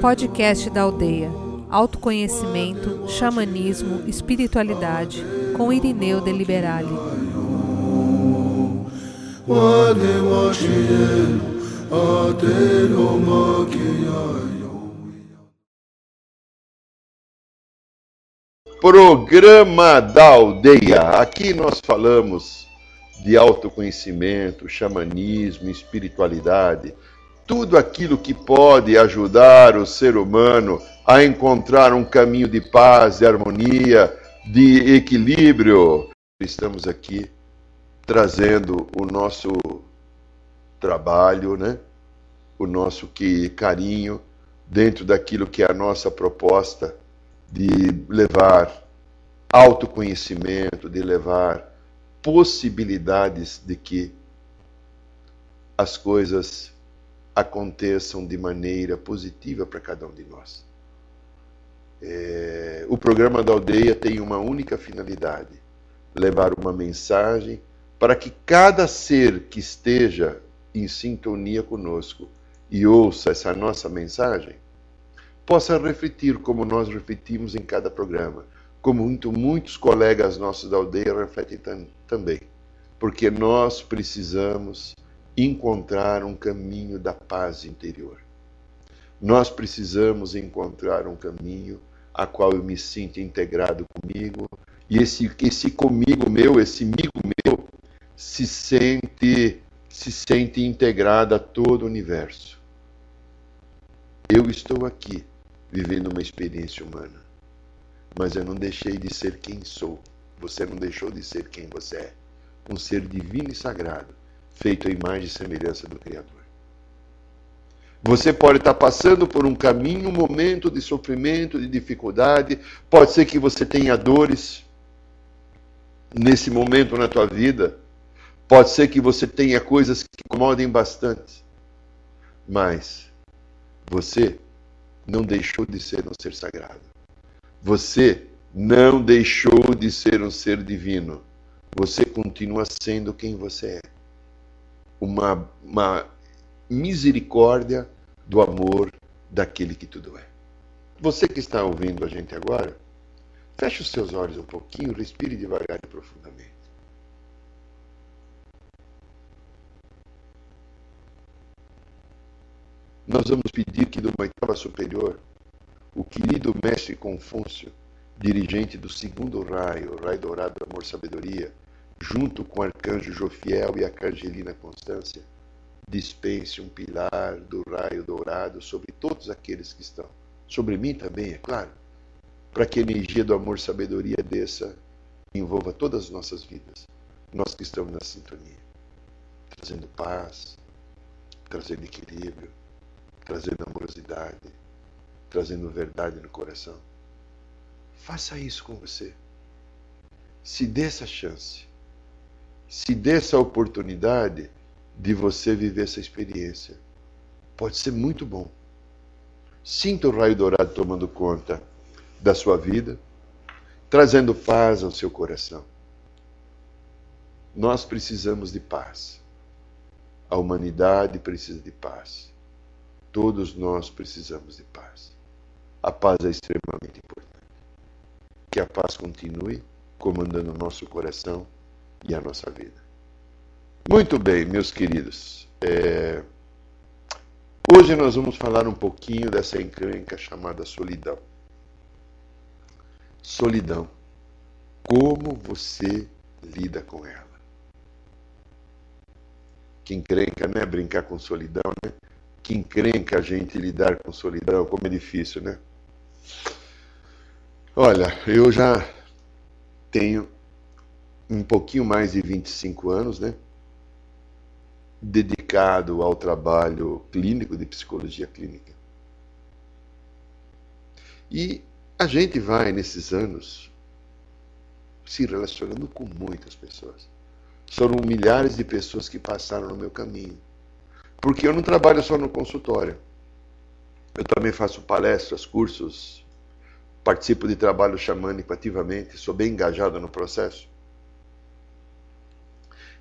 Podcast da Aldeia. Autoconhecimento, xamanismo, espiritualidade, com Irineu de Liberale. Programa da Aldeia. Aqui nós falamos de autoconhecimento, xamanismo, espiritualidade, tudo aquilo que pode ajudar o ser humano a encontrar um caminho de paz, de harmonia, de equilíbrio. Estamos aqui trazendo o nosso trabalho, né? O nosso que carinho dentro daquilo que é a nossa proposta de levar autoconhecimento, de levar possibilidades de que as coisas aconteçam de maneira positiva para cada um de nós. É, o programa da aldeia tem uma única finalidade: levar uma mensagem para que cada ser que esteja em sintonia conosco e ouça essa nossa mensagem possa refletir como nós refletimos em cada programa, como muito, muitos colegas nossos da aldeia refletem tam, também, porque nós precisamos encontrar um caminho da paz interior. Nós precisamos encontrar um caminho a qual eu me sinto integrado comigo e esse esse comigo meu, esse amigo meu se sente se sente integrado a todo o universo. Eu estou aqui vivendo uma experiência humana, mas eu não deixei de ser quem sou. Você não deixou de ser quem você é, um ser divino e sagrado feito à imagem e semelhança do Criador. Você pode estar passando por um caminho, um momento de sofrimento, de dificuldade, pode ser que você tenha dores nesse momento na tua vida, pode ser que você tenha coisas que incomodem bastante, mas você não deixou de ser um ser sagrado. Você não deixou de ser um ser divino. Você continua sendo quem você é uma, uma misericórdia do amor daquele que tudo é. Você que está ouvindo a gente agora, feche os seus olhos um pouquinho, respire devagar e profundamente. Nós vamos pedir que, de uma oitava superior, o querido mestre Confúcio, dirigente do segundo raio, raio dourado do amor sabedoria, junto com o arcanjo Jofiel e a arcangelina Constância, dispense um pilar do raio dourado sobre todos aqueles que estão. Sobre mim também, é claro, para que a energia do amor sabedoria desça e envolva todas as nossas vidas, nós que estamos na sintonia, trazendo paz, trazendo equilíbrio, trazendo amorosidade, trazendo verdade no coração. Faça isso com você. Se dê essa chance se dê essa oportunidade de você viver essa experiência. Pode ser muito bom. Sinta o raio dourado tomando conta da sua vida, trazendo paz ao seu coração. Nós precisamos de paz. A humanidade precisa de paz. Todos nós precisamos de paz. A paz é extremamente importante. Que a paz continue comandando o nosso coração e a nossa vida. Muito bem, meus queridos. É... Hoje nós vamos falar um pouquinho dessa encrenca chamada solidão. Solidão. Como você lida com ela? Que encrenca, né? Brincar com solidão, né? Que encrenca a gente lidar com solidão, como é difícil, né? Olha, eu já tenho um pouquinho mais de 25 anos, né? Dedicado ao trabalho clínico de psicologia clínica. E a gente vai, nesses anos, se relacionando com muitas pessoas. Foram milhares de pessoas que passaram no meu caminho. Porque eu não trabalho só no consultório. Eu também faço palestras, cursos, participo de trabalho xamânico ativamente, sou bem engajado no processo.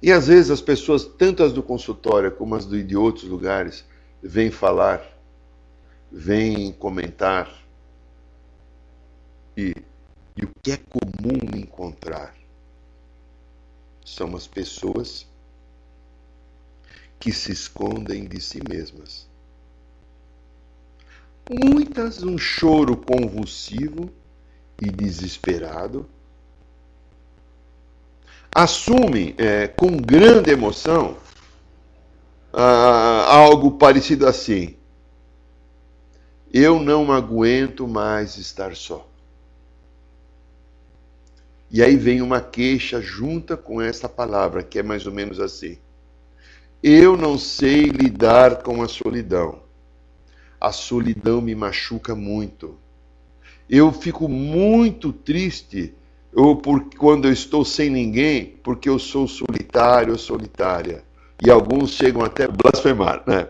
E às vezes as pessoas, tanto as do consultório como as de outros lugares, vêm falar, vêm comentar. E, e o que é comum encontrar são as pessoas que se escondem de si mesmas. Muitas um choro convulsivo e desesperado. Assumem é, com grande emoção ah, algo parecido assim: Eu não aguento mais estar só. E aí vem uma queixa junta com essa palavra, que é mais ou menos assim: Eu não sei lidar com a solidão. A solidão me machuca muito. Eu fico muito triste ou por, quando eu estou sem ninguém, porque eu sou solitário ou solitária. E alguns chegam até a blasfemar, né?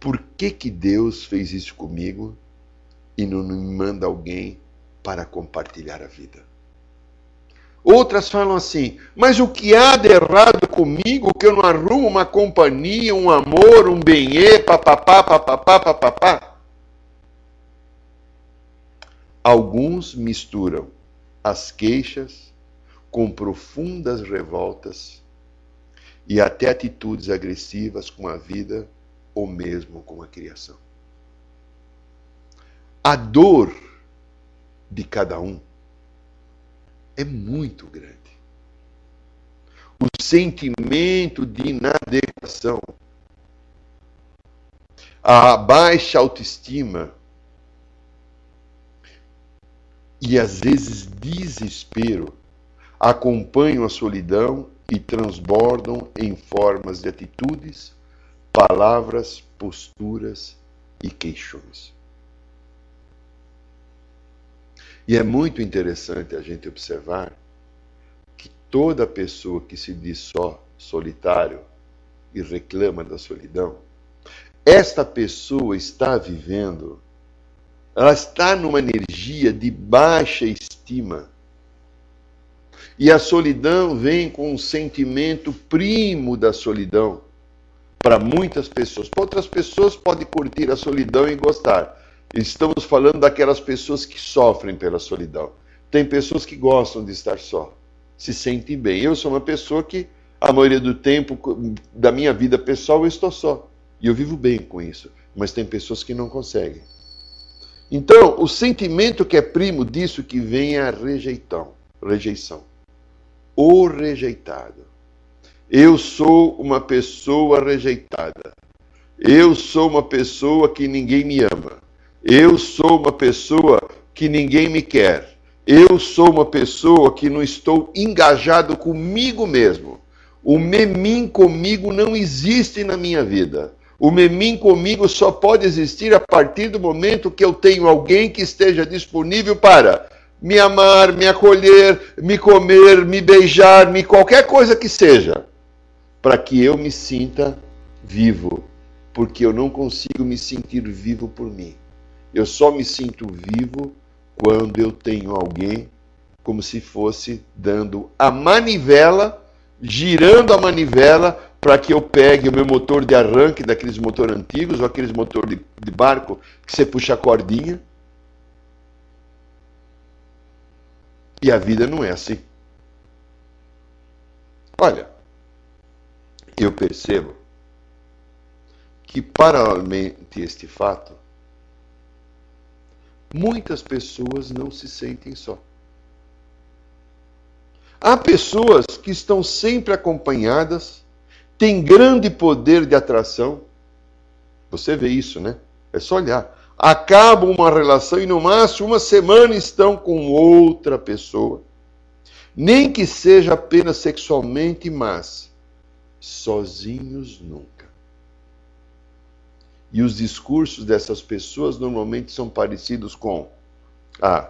Por que, que Deus fez isso comigo e não me manda alguém para compartilhar a vida? Outras falam assim: mas o que há de errado comigo que eu não arrumo uma companhia, um amor, um benê, papapá, papapá, papapá? Alguns misturam as queixas com profundas revoltas e até atitudes agressivas com a vida ou mesmo com a criação. A dor de cada um é muito grande. O sentimento de inadequação, a baixa autoestima e às vezes desespero acompanham a solidão e transbordam em formas de atitudes, palavras, posturas e queixões. E é muito interessante a gente observar que toda pessoa que se diz só, solitário e reclama da solidão, esta pessoa está vivendo, ela está numa energia de baixa estima. E a solidão vem com um sentimento primo da solidão para muitas pessoas. Outras pessoas pode curtir a solidão e gostar. Estamos falando daquelas pessoas que sofrem pela solidão. Tem pessoas que gostam de estar só, se sentem bem. Eu sou uma pessoa que, a maioria do tempo da minha vida pessoal, eu estou só. E eu vivo bem com isso. Mas tem pessoas que não conseguem. Então, o sentimento que é primo disso que vem é a rejeição. rejeição. O rejeitado. Eu sou uma pessoa rejeitada. Eu sou uma pessoa que ninguém me ama. Eu sou uma pessoa que ninguém me quer. Eu sou uma pessoa que não estou engajado comigo mesmo. O memim comigo não existe na minha vida. O memim comigo só pode existir a partir do momento que eu tenho alguém que esteja disponível para me amar, me acolher, me comer, me beijar, me qualquer coisa que seja, para que eu me sinta vivo, porque eu não consigo me sentir vivo por mim. Eu só me sinto vivo quando eu tenho alguém como se fosse dando a manivela, girando a manivela para que eu pegue o meu motor de arranque daqueles motor antigos ou aqueles motor de, de barco que você puxa a cordinha. E a vida não é assim. Olha, eu percebo que, paralelamente este fato, muitas pessoas não se sentem só. Há pessoas que estão sempre acompanhadas, têm grande poder de atração. Você vê isso, né? É só olhar. Acabam uma relação e no máximo uma semana estão com outra pessoa. Nem que seja apenas sexualmente, mas sozinhos nunca. E os discursos dessas pessoas normalmente são parecidos com: ah,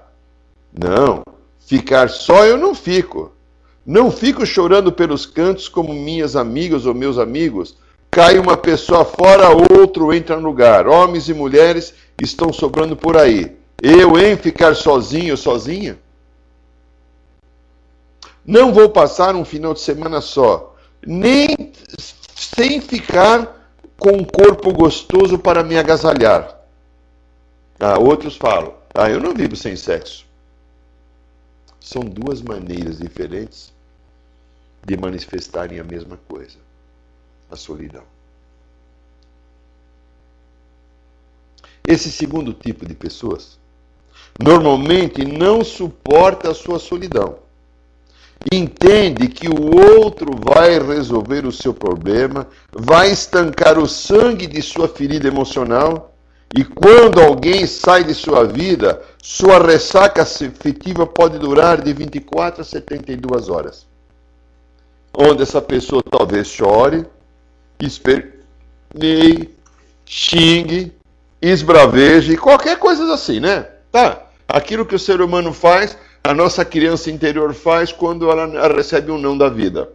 não, ficar só eu não fico. Não fico chorando pelos cantos como minhas amigas ou meus amigos. Cai uma pessoa fora, outro entra no lugar. Homens e mulheres estão sobrando por aí. Eu, em ficar sozinho, sozinha? Não vou passar um final de semana só. nem sem ficar com um corpo gostoso para me agasalhar. Ah, outros falam: Ah, eu não vivo sem sexo. São duas maneiras diferentes de manifestarem a mesma coisa: a solidão. Esse segundo tipo de pessoas normalmente não suporta a sua solidão. Entende que o outro vai resolver o seu problema, vai estancar o sangue de sua ferida emocional, e quando alguém sai de sua vida, sua ressaca afetiva pode durar de 24 a 72 horas. Onde essa pessoa talvez chore, esperneie, xingue, esbraveje, qualquer coisa assim, né? Tá. Aquilo que o ser humano faz, a nossa criança interior faz quando ela recebe um não da vida.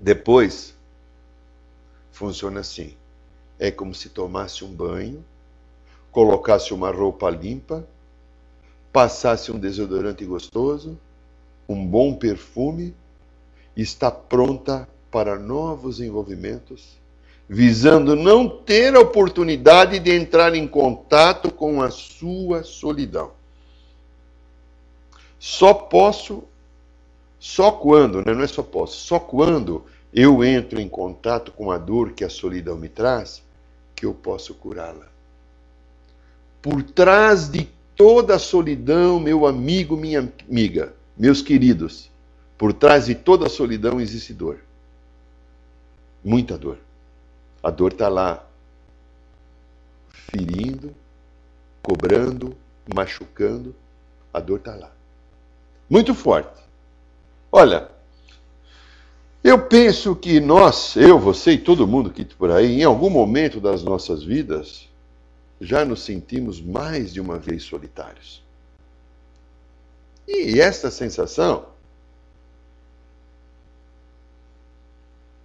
Depois, funciona assim. É como se tomasse um banho, colocasse uma roupa limpa, passasse um desodorante gostoso, um bom perfume, está pronta para novos envolvimentos visando não ter a oportunidade de entrar em contato com a sua solidão. Só posso, só quando, né? não é só posso, só quando eu entro em contato com a dor que a solidão me traz, que eu posso curá-la. Por trás de toda a solidão, meu amigo, minha amiga, meus queridos, por trás de toda a solidão existe dor. Muita dor. A dor está lá, ferindo, cobrando, machucando. A dor está lá. Muito forte. Olha, eu penso que nós, eu, você e todo mundo que por aí, em algum momento das nossas vidas, já nos sentimos mais de uma vez solitários. E essa sensação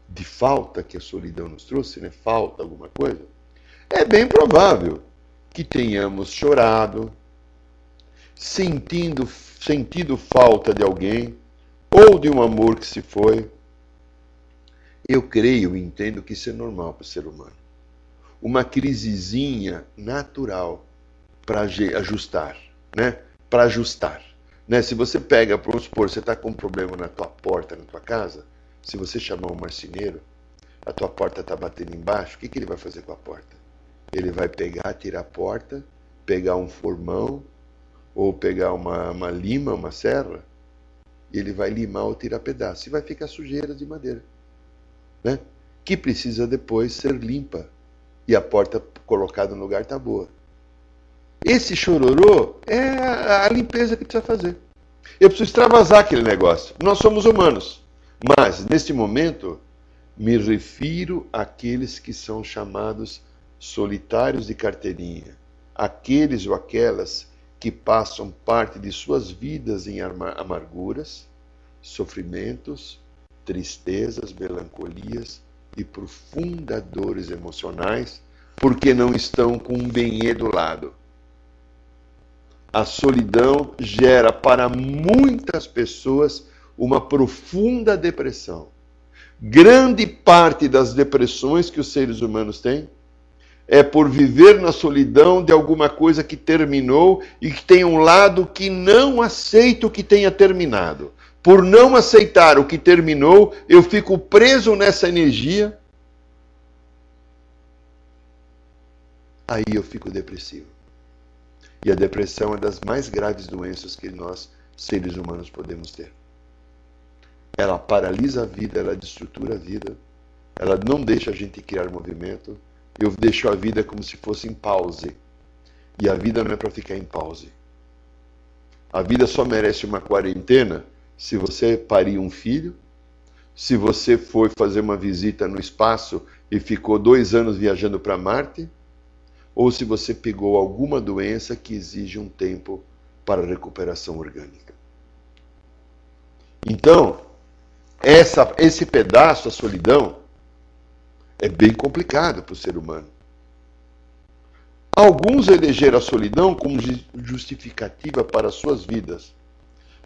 de falta que a solidão nos trouxe, né? falta alguma coisa, é bem provável que tenhamos chorado, sentindo, sentido falta de alguém, ou de um amor que se foi. Eu creio e entendo que isso é normal para o ser humano. Uma crisezinha natural para ajustar, né? Para ajustar. Né? Se você pega, vamos supor, você está com um problema na tua porta, na tua casa, se você chamar um marceneiro, a tua porta está batendo embaixo, o que, que ele vai fazer com a porta? Ele vai pegar, tirar a porta, pegar um formão, ou pegar uma, uma lima, uma serra, e ele vai limar ou tirar pedaço. E vai ficar sujeira de madeira. Né? Que precisa depois ser limpa. E a porta colocada no lugar está boa. Esse chororô é a limpeza que precisa fazer. Eu preciso extravasar aquele negócio. Nós somos humanos. Mas, neste momento, me refiro àqueles que são chamados solitários de carteirinha, aqueles ou aquelas que passam parte de suas vidas em amarguras, sofrimentos, tristezas, melancolias e profundas dores emocionais, porque não estão com um bem do lado. A solidão gera para muitas pessoas uma profunda depressão. Grande parte das depressões que os seres humanos têm é por viver na solidão de alguma coisa que terminou e que tem um lado que não aceita o que tenha terminado. Por não aceitar o que terminou, eu fico preso nessa energia. Aí eu fico depressivo. E a depressão é das mais graves doenças que nós, seres humanos, podemos ter ela paralisa a vida, ela destrutura a vida, ela não deixa a gente criar movimento. Eu deixo a vida como se fosse em pause. E a vida não é para ficar em pause. A vida só merece uma quarentena se você parir um filho, se você foi fazer uma visita no espaço e ficou dois anos viajando para Marte, ou se você pegou alguma doença que exige um tempo para recuperação orgânica. Então, essa, esse pedaço, a solidão, é bem complicado para o ser humano. Alguns elegeram a solidão como justificativa para suas vidas.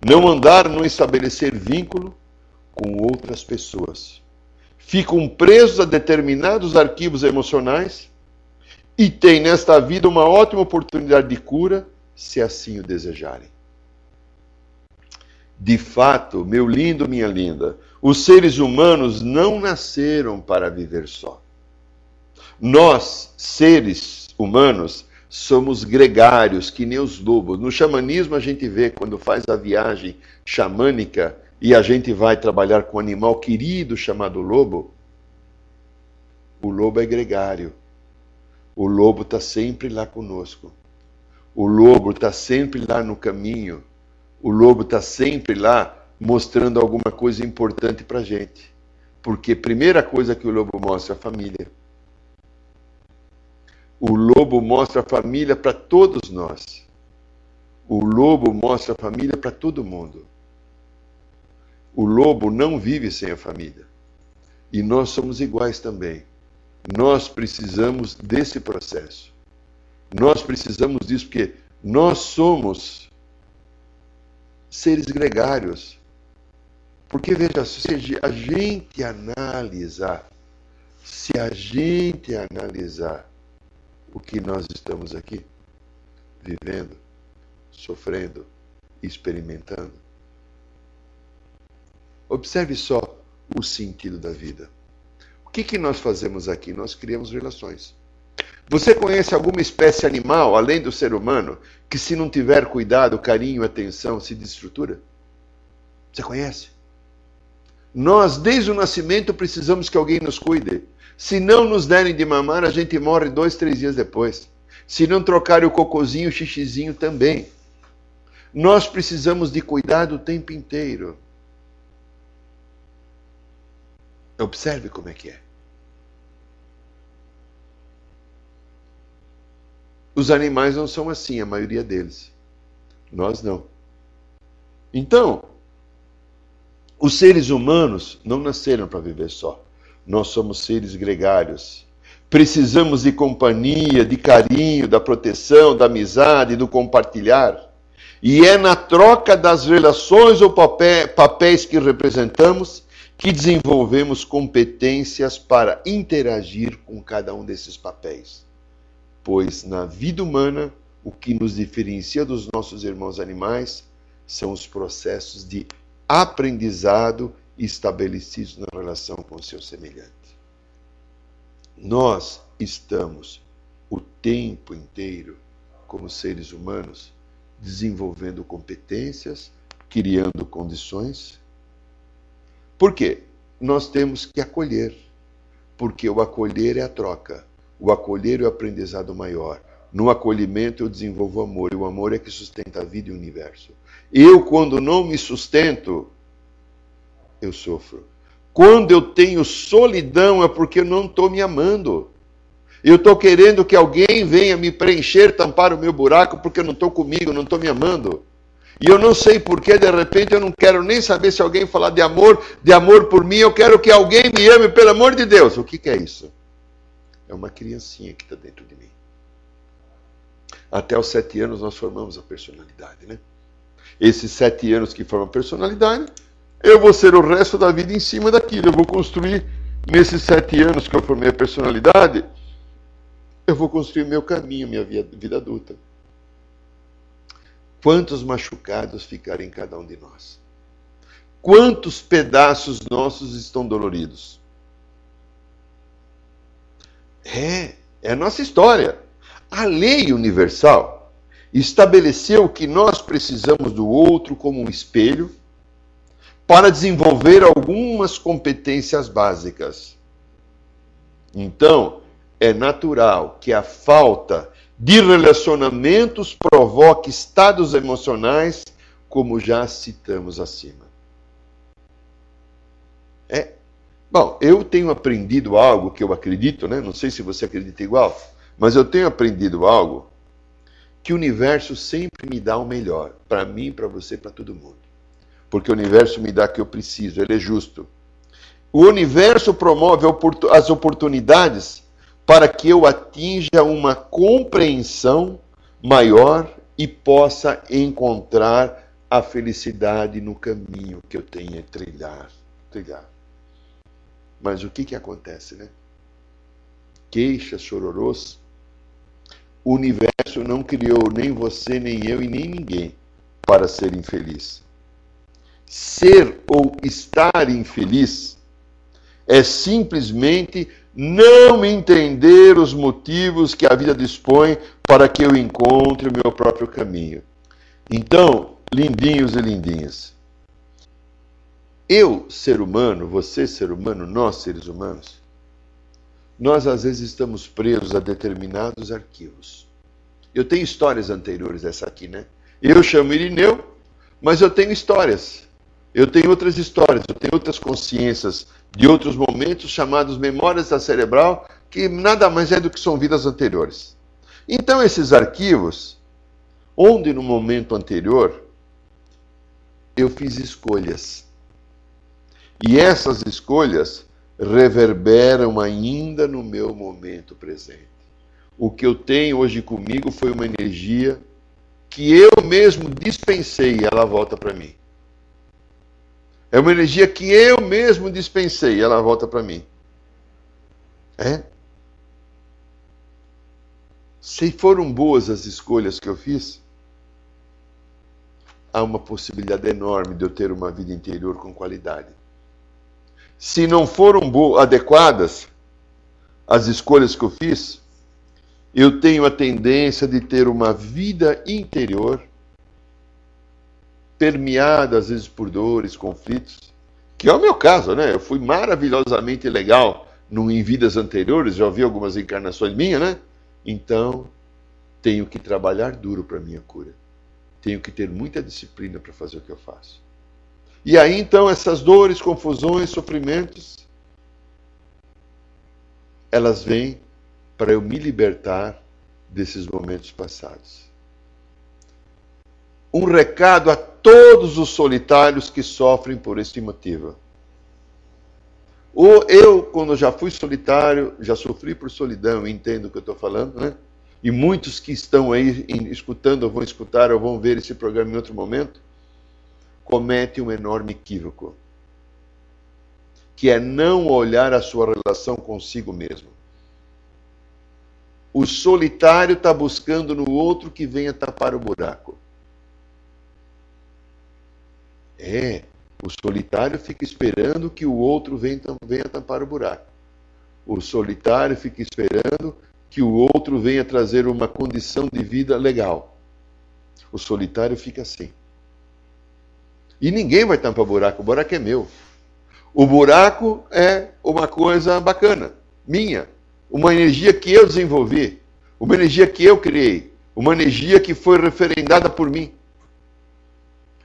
Não andar, não estabelecer vínculo com outras pessoas. Ficam presos a determinados arquivos emocionais e têm nesta vida uma ótima oportunidade de cura, se assim o desejarem. De fato, meu lindo, minha linda, os seres humanos não nasceram para viver só. Nós, seres humanos, somos gregários, que nem os lobos. No xamanismo, a gente vê, quando faz a viagem xamânica e a gente vai trabalhar com um animal querido chamado lobo, o lobo é gregário. O lobo está sempre lá conosco. O lobo está sempre lá no caminho. O lobo está sempre lá mostrando alguma coisa importante para a gente. Porque primeira coisa que o lobo mostra é a família. O lobo mostra a família para todos nós. O lobo mostra a família para todo mundo. O lobo não vive sem a família. E nós somos iguais também. Nós precisamos desse processo. Nós precisamos disso porque nós somos seres gregários. Porque veja, se a gente analisar, se a gente analisar o que nós estamos aqui vivendo, sofrendo, experimentando, observe só o sentido da vida. O que, que nós fazemos aqui? Nós criamos relações. Você conhece alguma espécie animal, além do ser humano, que se não tiver cuidado, carinho, atenção, se desestrutura? Você conhece? Nós, desde o nascimento, precisamos que alguém nos cuide. Se não nos derem de mamar, a gente morre dois, três dias depois. Se não trocarem o cocozinho, o xixizinho também. Nós precisamos de cuidado o tempo inteiro. Observe como é que é. Os animais não são assim, a maioria deles. Nós não. Então, os seres humanos não nasceram para viver só. Nós somos seres gregários. Precisamos de companhia, de carinho, da proteção, da amizade, do compartilhar. E é na troca das relações ou papéis que representamos que desenvolvemos competências para interagir com cada um desses papéis pois na vida humana o que nos diferencia dos nossos irmãos animais são os processos de aprendizado estabelecidos na relação com o seu semelhante. Nós estamos o tempo inteiro, como seres humanos, desenvolvendo competências, criando condições. Por quê? Nós temos que acolher, porque o acolher é a troca. O acolher é o aprendizado maior. No acolhimento eu desenvolvo amor, e o amor é que sustenta a vida e o universo. Eu, quando não me sustento, eu sofro. Quando eu tenho solidão, é porque eu não estou me amando. Eu estou querendo que alguém venha me preencher, tampar o meu buraco, porque eu não estou comigo, não estou me amando. E eu não sei porquê, de repente eu não quero nem saber se alguém falar de amor, de amor por mim, eu quero que alguém me ame, pelo amor de Deus. O que, que é isso? É uma criancinha que está dentro de mim. Até os sete anos nós formamos a personalidade, né? Esses sete anos que formam a personalidade, eu vou ser o resto da vida em cima daquilo. Eu vou construir, nesses sete anos que eu formei a personalidade, eu vou construir meu caminho, minha vida adulta. Quantos machucados ficaram em cada um de nós? Quantos pedaços nossos estão doloridos? É, é a nossa história. A lei universal estabeleceu que nós precisamos do outro como um espelho para desenvolver algumas competências básicas. Então, é natural que a falta de relacionamentos provoque estados emocionais, como já citamos acima. É, Bom, eu tenho aprendido algo que eu acredito, né? Não sei se você acredita igual, mas eu tenho aprendido algo que o universo sempre me dá o melhor, para mim, para você, para todo mundo. Porque o universo me dá o que eu preciso, ele é justo. O universo promove as oportunidades para que eu atinja uma compreensão maior e possa encontrar a felicidade no caminho que eu tenho a trilhar. trilhar. Mas o que, que acontece, né? Queixas, chororôs. O universo não criou nem você, nem eu e nem ninguém para ser infeliz. Ser ou estar infeliz é simplesmente não entender os motivos que a vida dispõe para que eu encontre o meu próprio caminho. Então, lindinhos e lindinhas, eu, ser humano, você, ser humano, nós, seres humanos, nós às vezes estamos presos a determinados arquivos. Eu tenho histórias anteriores dessa aqui, né? Eu chamo Irineu, mas eu tenho histórias. Eu tenho outras histórias, eu tenho outras consciências de outros momentos chamados memórias da cerebral, que nada mais é do que são vidas anteriores. Então, esses arquivos, onde no momento anterior eu fiz escolhas. E essas escolhas reverberam ainda no meu momento presente. O que eu tenho hoje comigo foi uma energia que eu mesmo dispensei e ela volta para mim. É uma energia que eu mesmo dispensei e ela volta para mim. É? Se foram boas as escolhas que eu fiz, há uma possibilidade enorme de eu ter uma vida interior com qualidade. Se não foram adequadas as escolhas que eu fiz, eu tenho a tendência de ter uma vida interior permeada às vezes por dores, conflitos, que é o meu caso, né? Eu fui maravilhosamente legal em vidas anteriores, já ouvi algumas encarnações minhas, né? Então, tenho que trabalhar duro para minha cura. Tenho que ter muita disciplina para fazer o que eu faço. E aí então essas dores, confusões, sofrimentos, elas vêm para eu me libertar desses momentos passados um recado a todos os solitários que sofrem por este motivo. Ou eu, quando já fui solitário, já sofri por solidão, entendo o que eu estou falando, né? E muitos que estão aí escutando, ou vão escutar, ou vão ver esse programa em outro momento, cometem um enorme equívoco, que é não olhar a sua relação consigo mesmo. O solitário está buscando no outro que venha tapar o buraco. É, o solitário fica esperando que o outro venha tampar o buraco. O solitário fica esperando que o outro venha trazer uma condição de vida legal. O solitário fica assim. E ninguém vai tampar o buraco, o buraco é meu. O buraco é uma coisa bacana, minha. Uma energia que eu desenvolvi, uma energia que eu criei, uma energia que foi referendada por mim.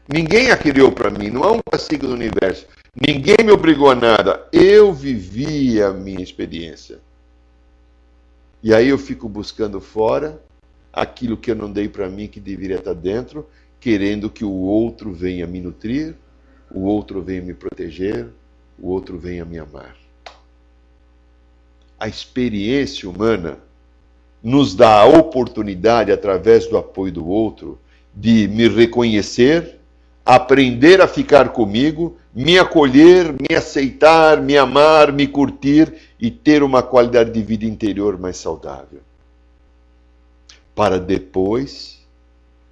Ninguém a criou para mim, não há um castigo do universo. Ninguém me obrigou a nada. Eu vivi a minha experiência. E aí eu fico buscando fora aquilo que eu não dei para mim que deveria estar dentro, querendo que o outro venha me nutrir, o outro venha me proteger, o outro venha me amar. A experiência humana nos dá a oportunidade, através do apoio do outro, de me reconhecer aprender a ficar comigo, me acolher, me aceitar, me amar, me curtir e ter uma qualidade de vida interior mais saudável. Para depois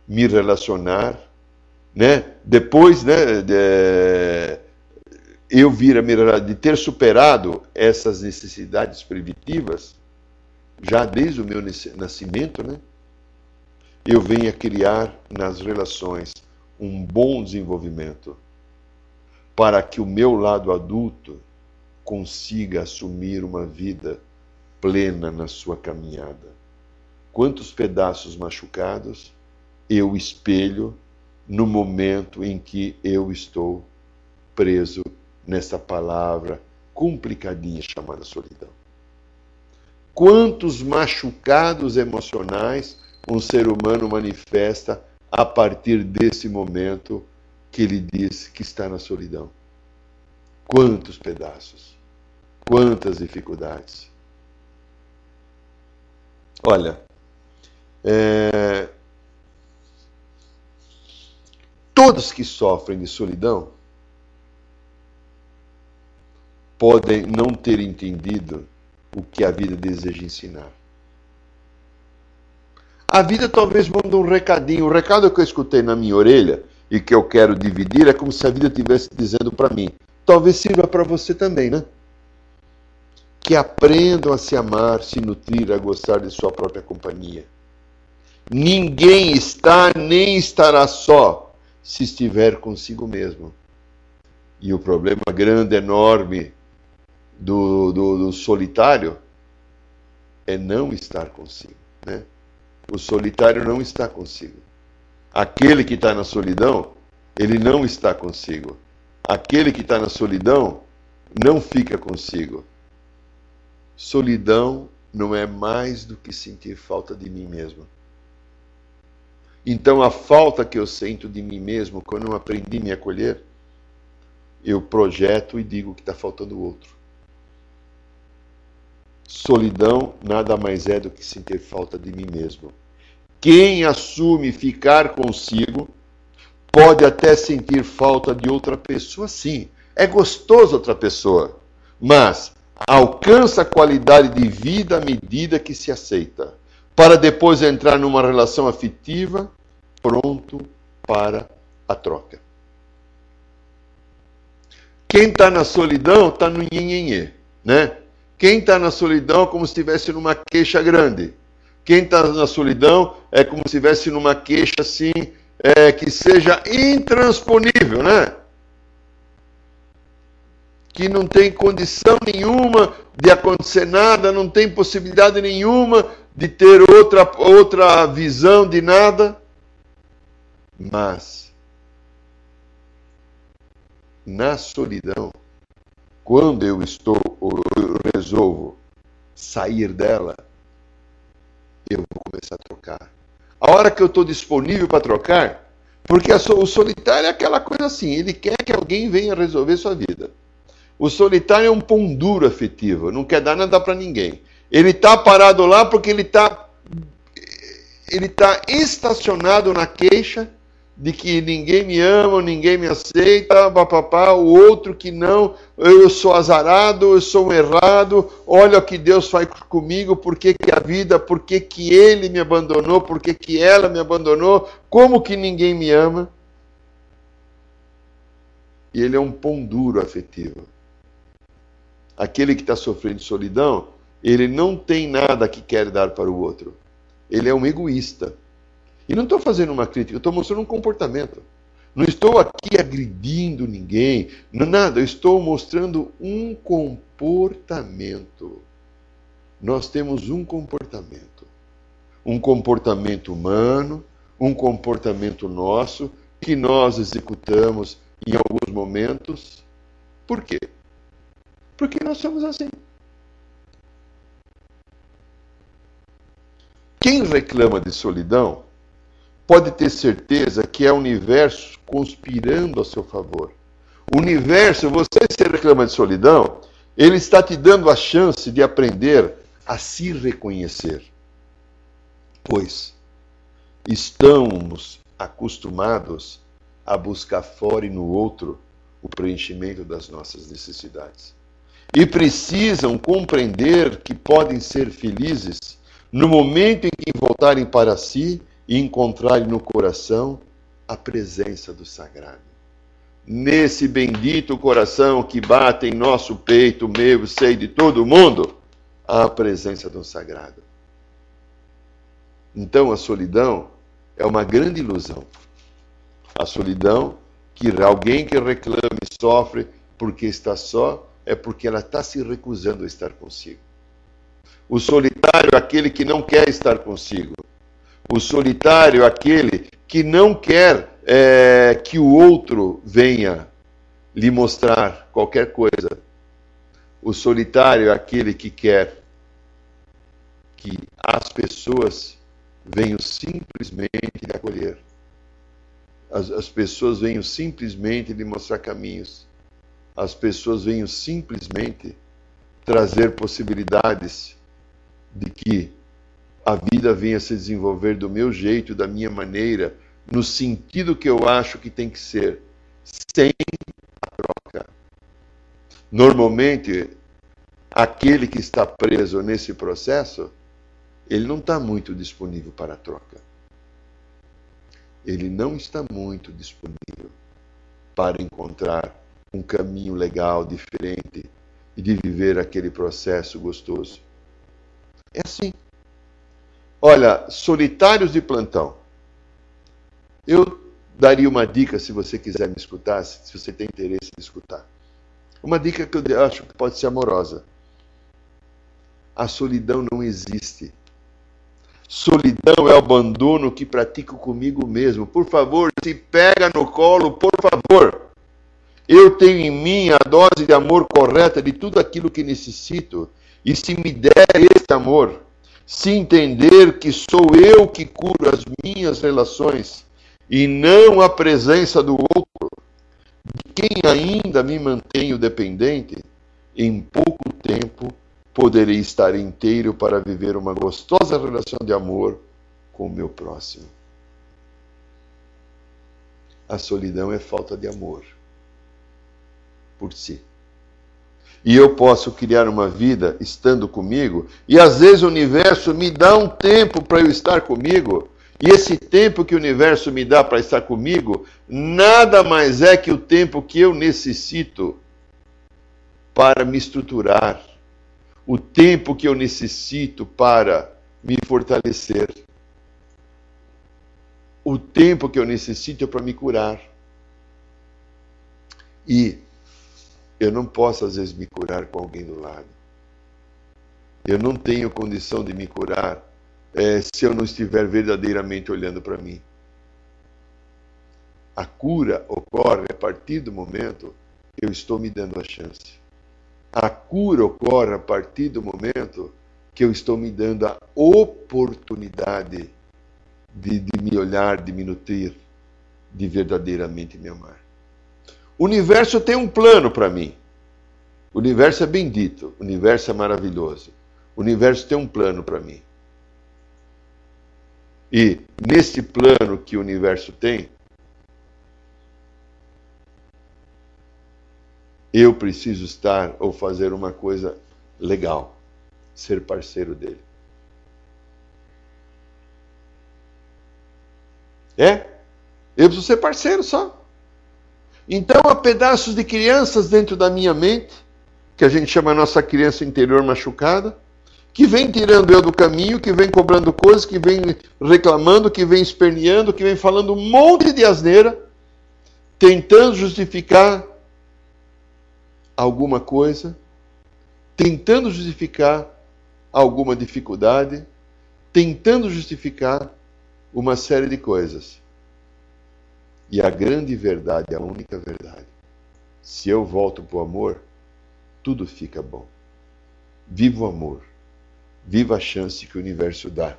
me relacionar, né? Depois, né, de, eu vir a me de ter superado essas necessidades primitivas, já desde o meu nascimento, né? Eu venho a criar nas relações um bom desenvolvimento, para que o meu lado adulto consiga assumir uma vida plena na sua caminhada. Quantos pedaços machucados eu espelho no momento em que eu estou preso nessa palavra complicadinha chamada solidão. Quantos machucados emocionais um ser humano manifesta a partir desse momento que ele diz que está na solidão. Quantos pedaços, quantas dificuldades. Olha, é... todos que sofrem de solidão podem não ter entendido o que a vida deseja ensinar. A vida talvez manda um recadinho. O recado que eu escutei na minha orelha e que eu quero dividir é como se a vida estivesse dizendo para mim. Talvez sirva para você também, né? Que aprendam a se amar, se nutrir, a gostar de sua própria companhia. Ninguém está nem estará só se estiver consigo mesmo. E o problema grande, enorme do, do, do solitário é não estar consigo. Né? O solitário não está consigo. Aquele que está na solidão, ele não está consigo. Aquele que está na solidão não fica consigo. Solidão não é mais do que sentir falta de mim mesmo. Então, a falta que eu sinto de mim mesmo, quando eu aprendi a me acolher, eu projeto e digo que está faltando o outro. Solidão nada mais é do que sentir falta de mim mesmo. Quem assume ficar consigo pode até sentir falta de outra pessoa, sim. É gostoso outra pessoa, mas alcança a qualidade de vida à medida que se aceita, para depois entrar numa relação afetiva pronto para a troca. Quem está na solidão está no nhenhenhê, né? Quem está na solidão é como se estivesse numa queixa grande. Quem está na solidão é como se estivesse numa queixa assim, é, que seja intransponível, né? Que não tem condição nenhuma de acontecer nada, não tem possibilidade nenhuma de ter outra, outra visão de nada. Mas, na solidão, quando eu estou, eu resolvo sair dela, eu vou começar a trocar. A hora que eu estou disponível para trocar, porque o solitário é aquela coisa assim, ele quer que alguém venha resolver sua vida. O solitário é um pão duro afetivo, não quer dar nada para ninguém. Ele está parado lá porque ele está ele está estacionado na queixa de que ninguém me ama, ninguém me aceita, papapá, o outro que não, eu sou azarado, eu sou um errado, olha o que Deus faz comigo, por que, que a vida, por que, que ele me abandonou, por que, que ela me abandonou, como que ninguém me ama. E ele é um pão duro afetivo. Aquele que está sofrendo solidão, ele não tem nada que quer dar para o outro. Ele é um egoísta. E não estou fazendo uma crítica, estou mostrando um comportamento. Não estou aqui agredindo ninguém, nada, eu estou mostrando um comportamento. Nós temos um comportamento. Um comportamento humano, um comportamento nosso, que nós executamos em alguns momentos. Por quê? Porque nós somos assim. Quem reclama de solidão pode ter certeza que é o universo conspirando a seu favor. O universo, você se reclama de solidão, ele está te dando a chance de aprender a se reconhecer. Pois estamos acostumados a buscar fora e no outro o preenchimento das nossas necessidades. E precisam compreender que podem ser felizes no momento em que voltarem para si e encontrarem no coração a presença do sagrado. Nesse bendito coração que bate em nosso peito, meu, sei de todo mundo, a presença do sagrado. Então a solidão é uma grande ilusão. A solidão que alguém que reclama e sofre porque está só é porque ela está se recusando a estar consigo. O solitário é aquele que não quer estar consigo. O solitário é aquele que não quer é, que o outro venha lhe mostrar qualquer coisa. O solitário é aquele que quer que as pessoas venham simplesmente lhe acolher. As, as pessoas venham simplesmente lhe mostrar caminhos. As pessoas venham simplesmente trazer possibilidades de que a vida venha se desenvolver do meu jeito, da minha maneira, no sentido que eu acho que tem que ser, sem a troca. Normalmente, aquele que está preso nesse processo, ele não está muito disponível para a troca. Ele não está muito disponível para encontrar um caminho legal, diferente e de viver aquele processo gostoso. É assim. Olha, solitários de plantão. Eu daria uma dica se você quiser me escutar, se você tem interesse em escutar. Uma dica que eu acho que pode ser amorosa. A solidão não existe. Solidão é o abandono que pratico comigo mesmo. Por favor, se pega no colo, por favor. Eu tenho em mim a dose de amor correta de tudo aquilo que necessito. E se me der esse amor, se entender que sou eu que curo as minhas relações e não a presença do outro, de quem ainda me mantenho dependente, em pouco tempo poderei estar inteiro para viver uma gostosa relação de amor com o meu próximo. A solidão é falta de amor por si. E eu posso criar uma vida estando comigo, e às vezes o universo me dá um tempo para eu estar comigo, e esse tempo que o universo me dá para estar comigo, nada mais é que o tempo que eu necessito para me estruturar, o tempo que eu necessito para me fortalecer, o tempo que eu necessito para me curar. E eu não posso, às vezes, me curar com alguém do lado. Eu não tenho condição de me curar é, se eu não estiver verdadeiramente olhando para mim. A cura ocorre a partir do momento que eu estou me dando a chance. A cura ocorre a partir do momento que eu estou me dando a oportunidade de, de me olhar, de me nutrir, de verdadeiramente me amar. O universo tem um plano para mim. O universo é bendito, o universo é maravilhoso. O universo tem um plano para mim. E nesse plano que o universo tem, eu preciso estar ou fazer uma coisa legal, ser parceiro dele. É? Eu preciso ser parceiro só. Então há pedaços de crianças dentro da minha mente, que a gente chama a nossa criança interior machucada, que vem tirando eu do caminho, que vem cobrando coisas, que vem reclamando, que vem esperneando, que vem falando um monte de asneira, tentando justificar alguma coisa, tentando justificar alguma dificuldade, tentando justificar uma série de coisas. E a grande verdade, a única verdade. Se eu volto para o amor, tudo fica bom. Viva o amor. Viva a chance que o universo dá.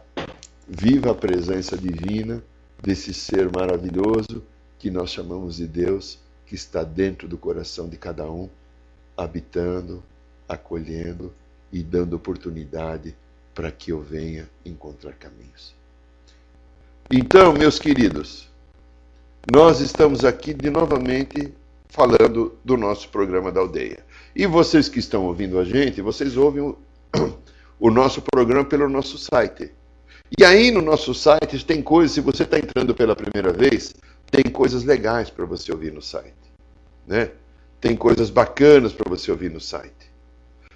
Viva a presença divina desse ser maravilhoso que nós chamamos de Deus, que está dentro do coração de cada um, habitando, acolhendo e dando oportunidade para que eu venha encontrar caminhos. Então, meus queridos, nós estamos aqui de novamente falando do nosso programa da aldeia. E vocês que estão ouvindo a gente, vocês ouvem o, o nosso programa pelo nosso site. E aí no nosso site tem coisas, se você está entrando pela primeira vez, tem coisas legais para você ouvir no site. Né? Tem coisas bacanas para você ouvir no site.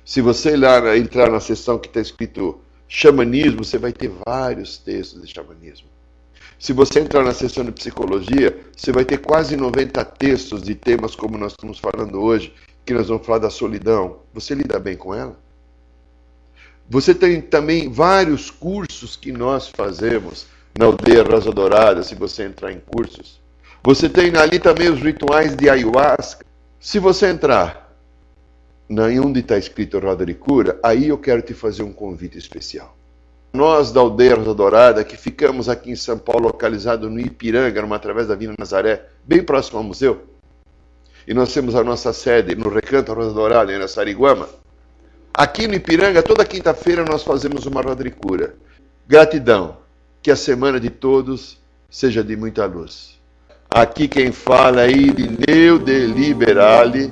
Se você lá, entrar na seção que está escrito xamanismo, você vai ter vários textos de xamanismo. Se você entrar na seção de psicologia, você vai ter quase 90 textos de temas como nós estamos falando hoje, que nós vamos falar da solidão. Você lida bem com ela? Você tem também vários cursos que nós fazemos na Aldeia Rosa Dourada, se você entrar em cursos. Você tem ali também os rituais de ayahuasca. Se você entrar na onde está escrito Roda de Cura, aí eu quero te fazer um convite especial. Nós da Aldeia Rosa Dourada, que ficamos aqui em São Paulo, localizado no Ipiranga, numa através da Vila Nazaré, bem próximo ao museu. E nós temos a nossa sede no Recanto Rosa Dourada, em Sariguama. Aqui no Ipiranga, toda quinta-feira nós fazemos uma roda de cura. Gratidão. Que a semana de todos seja de muita luz. Aqui quem fala é Irineu de Liberale,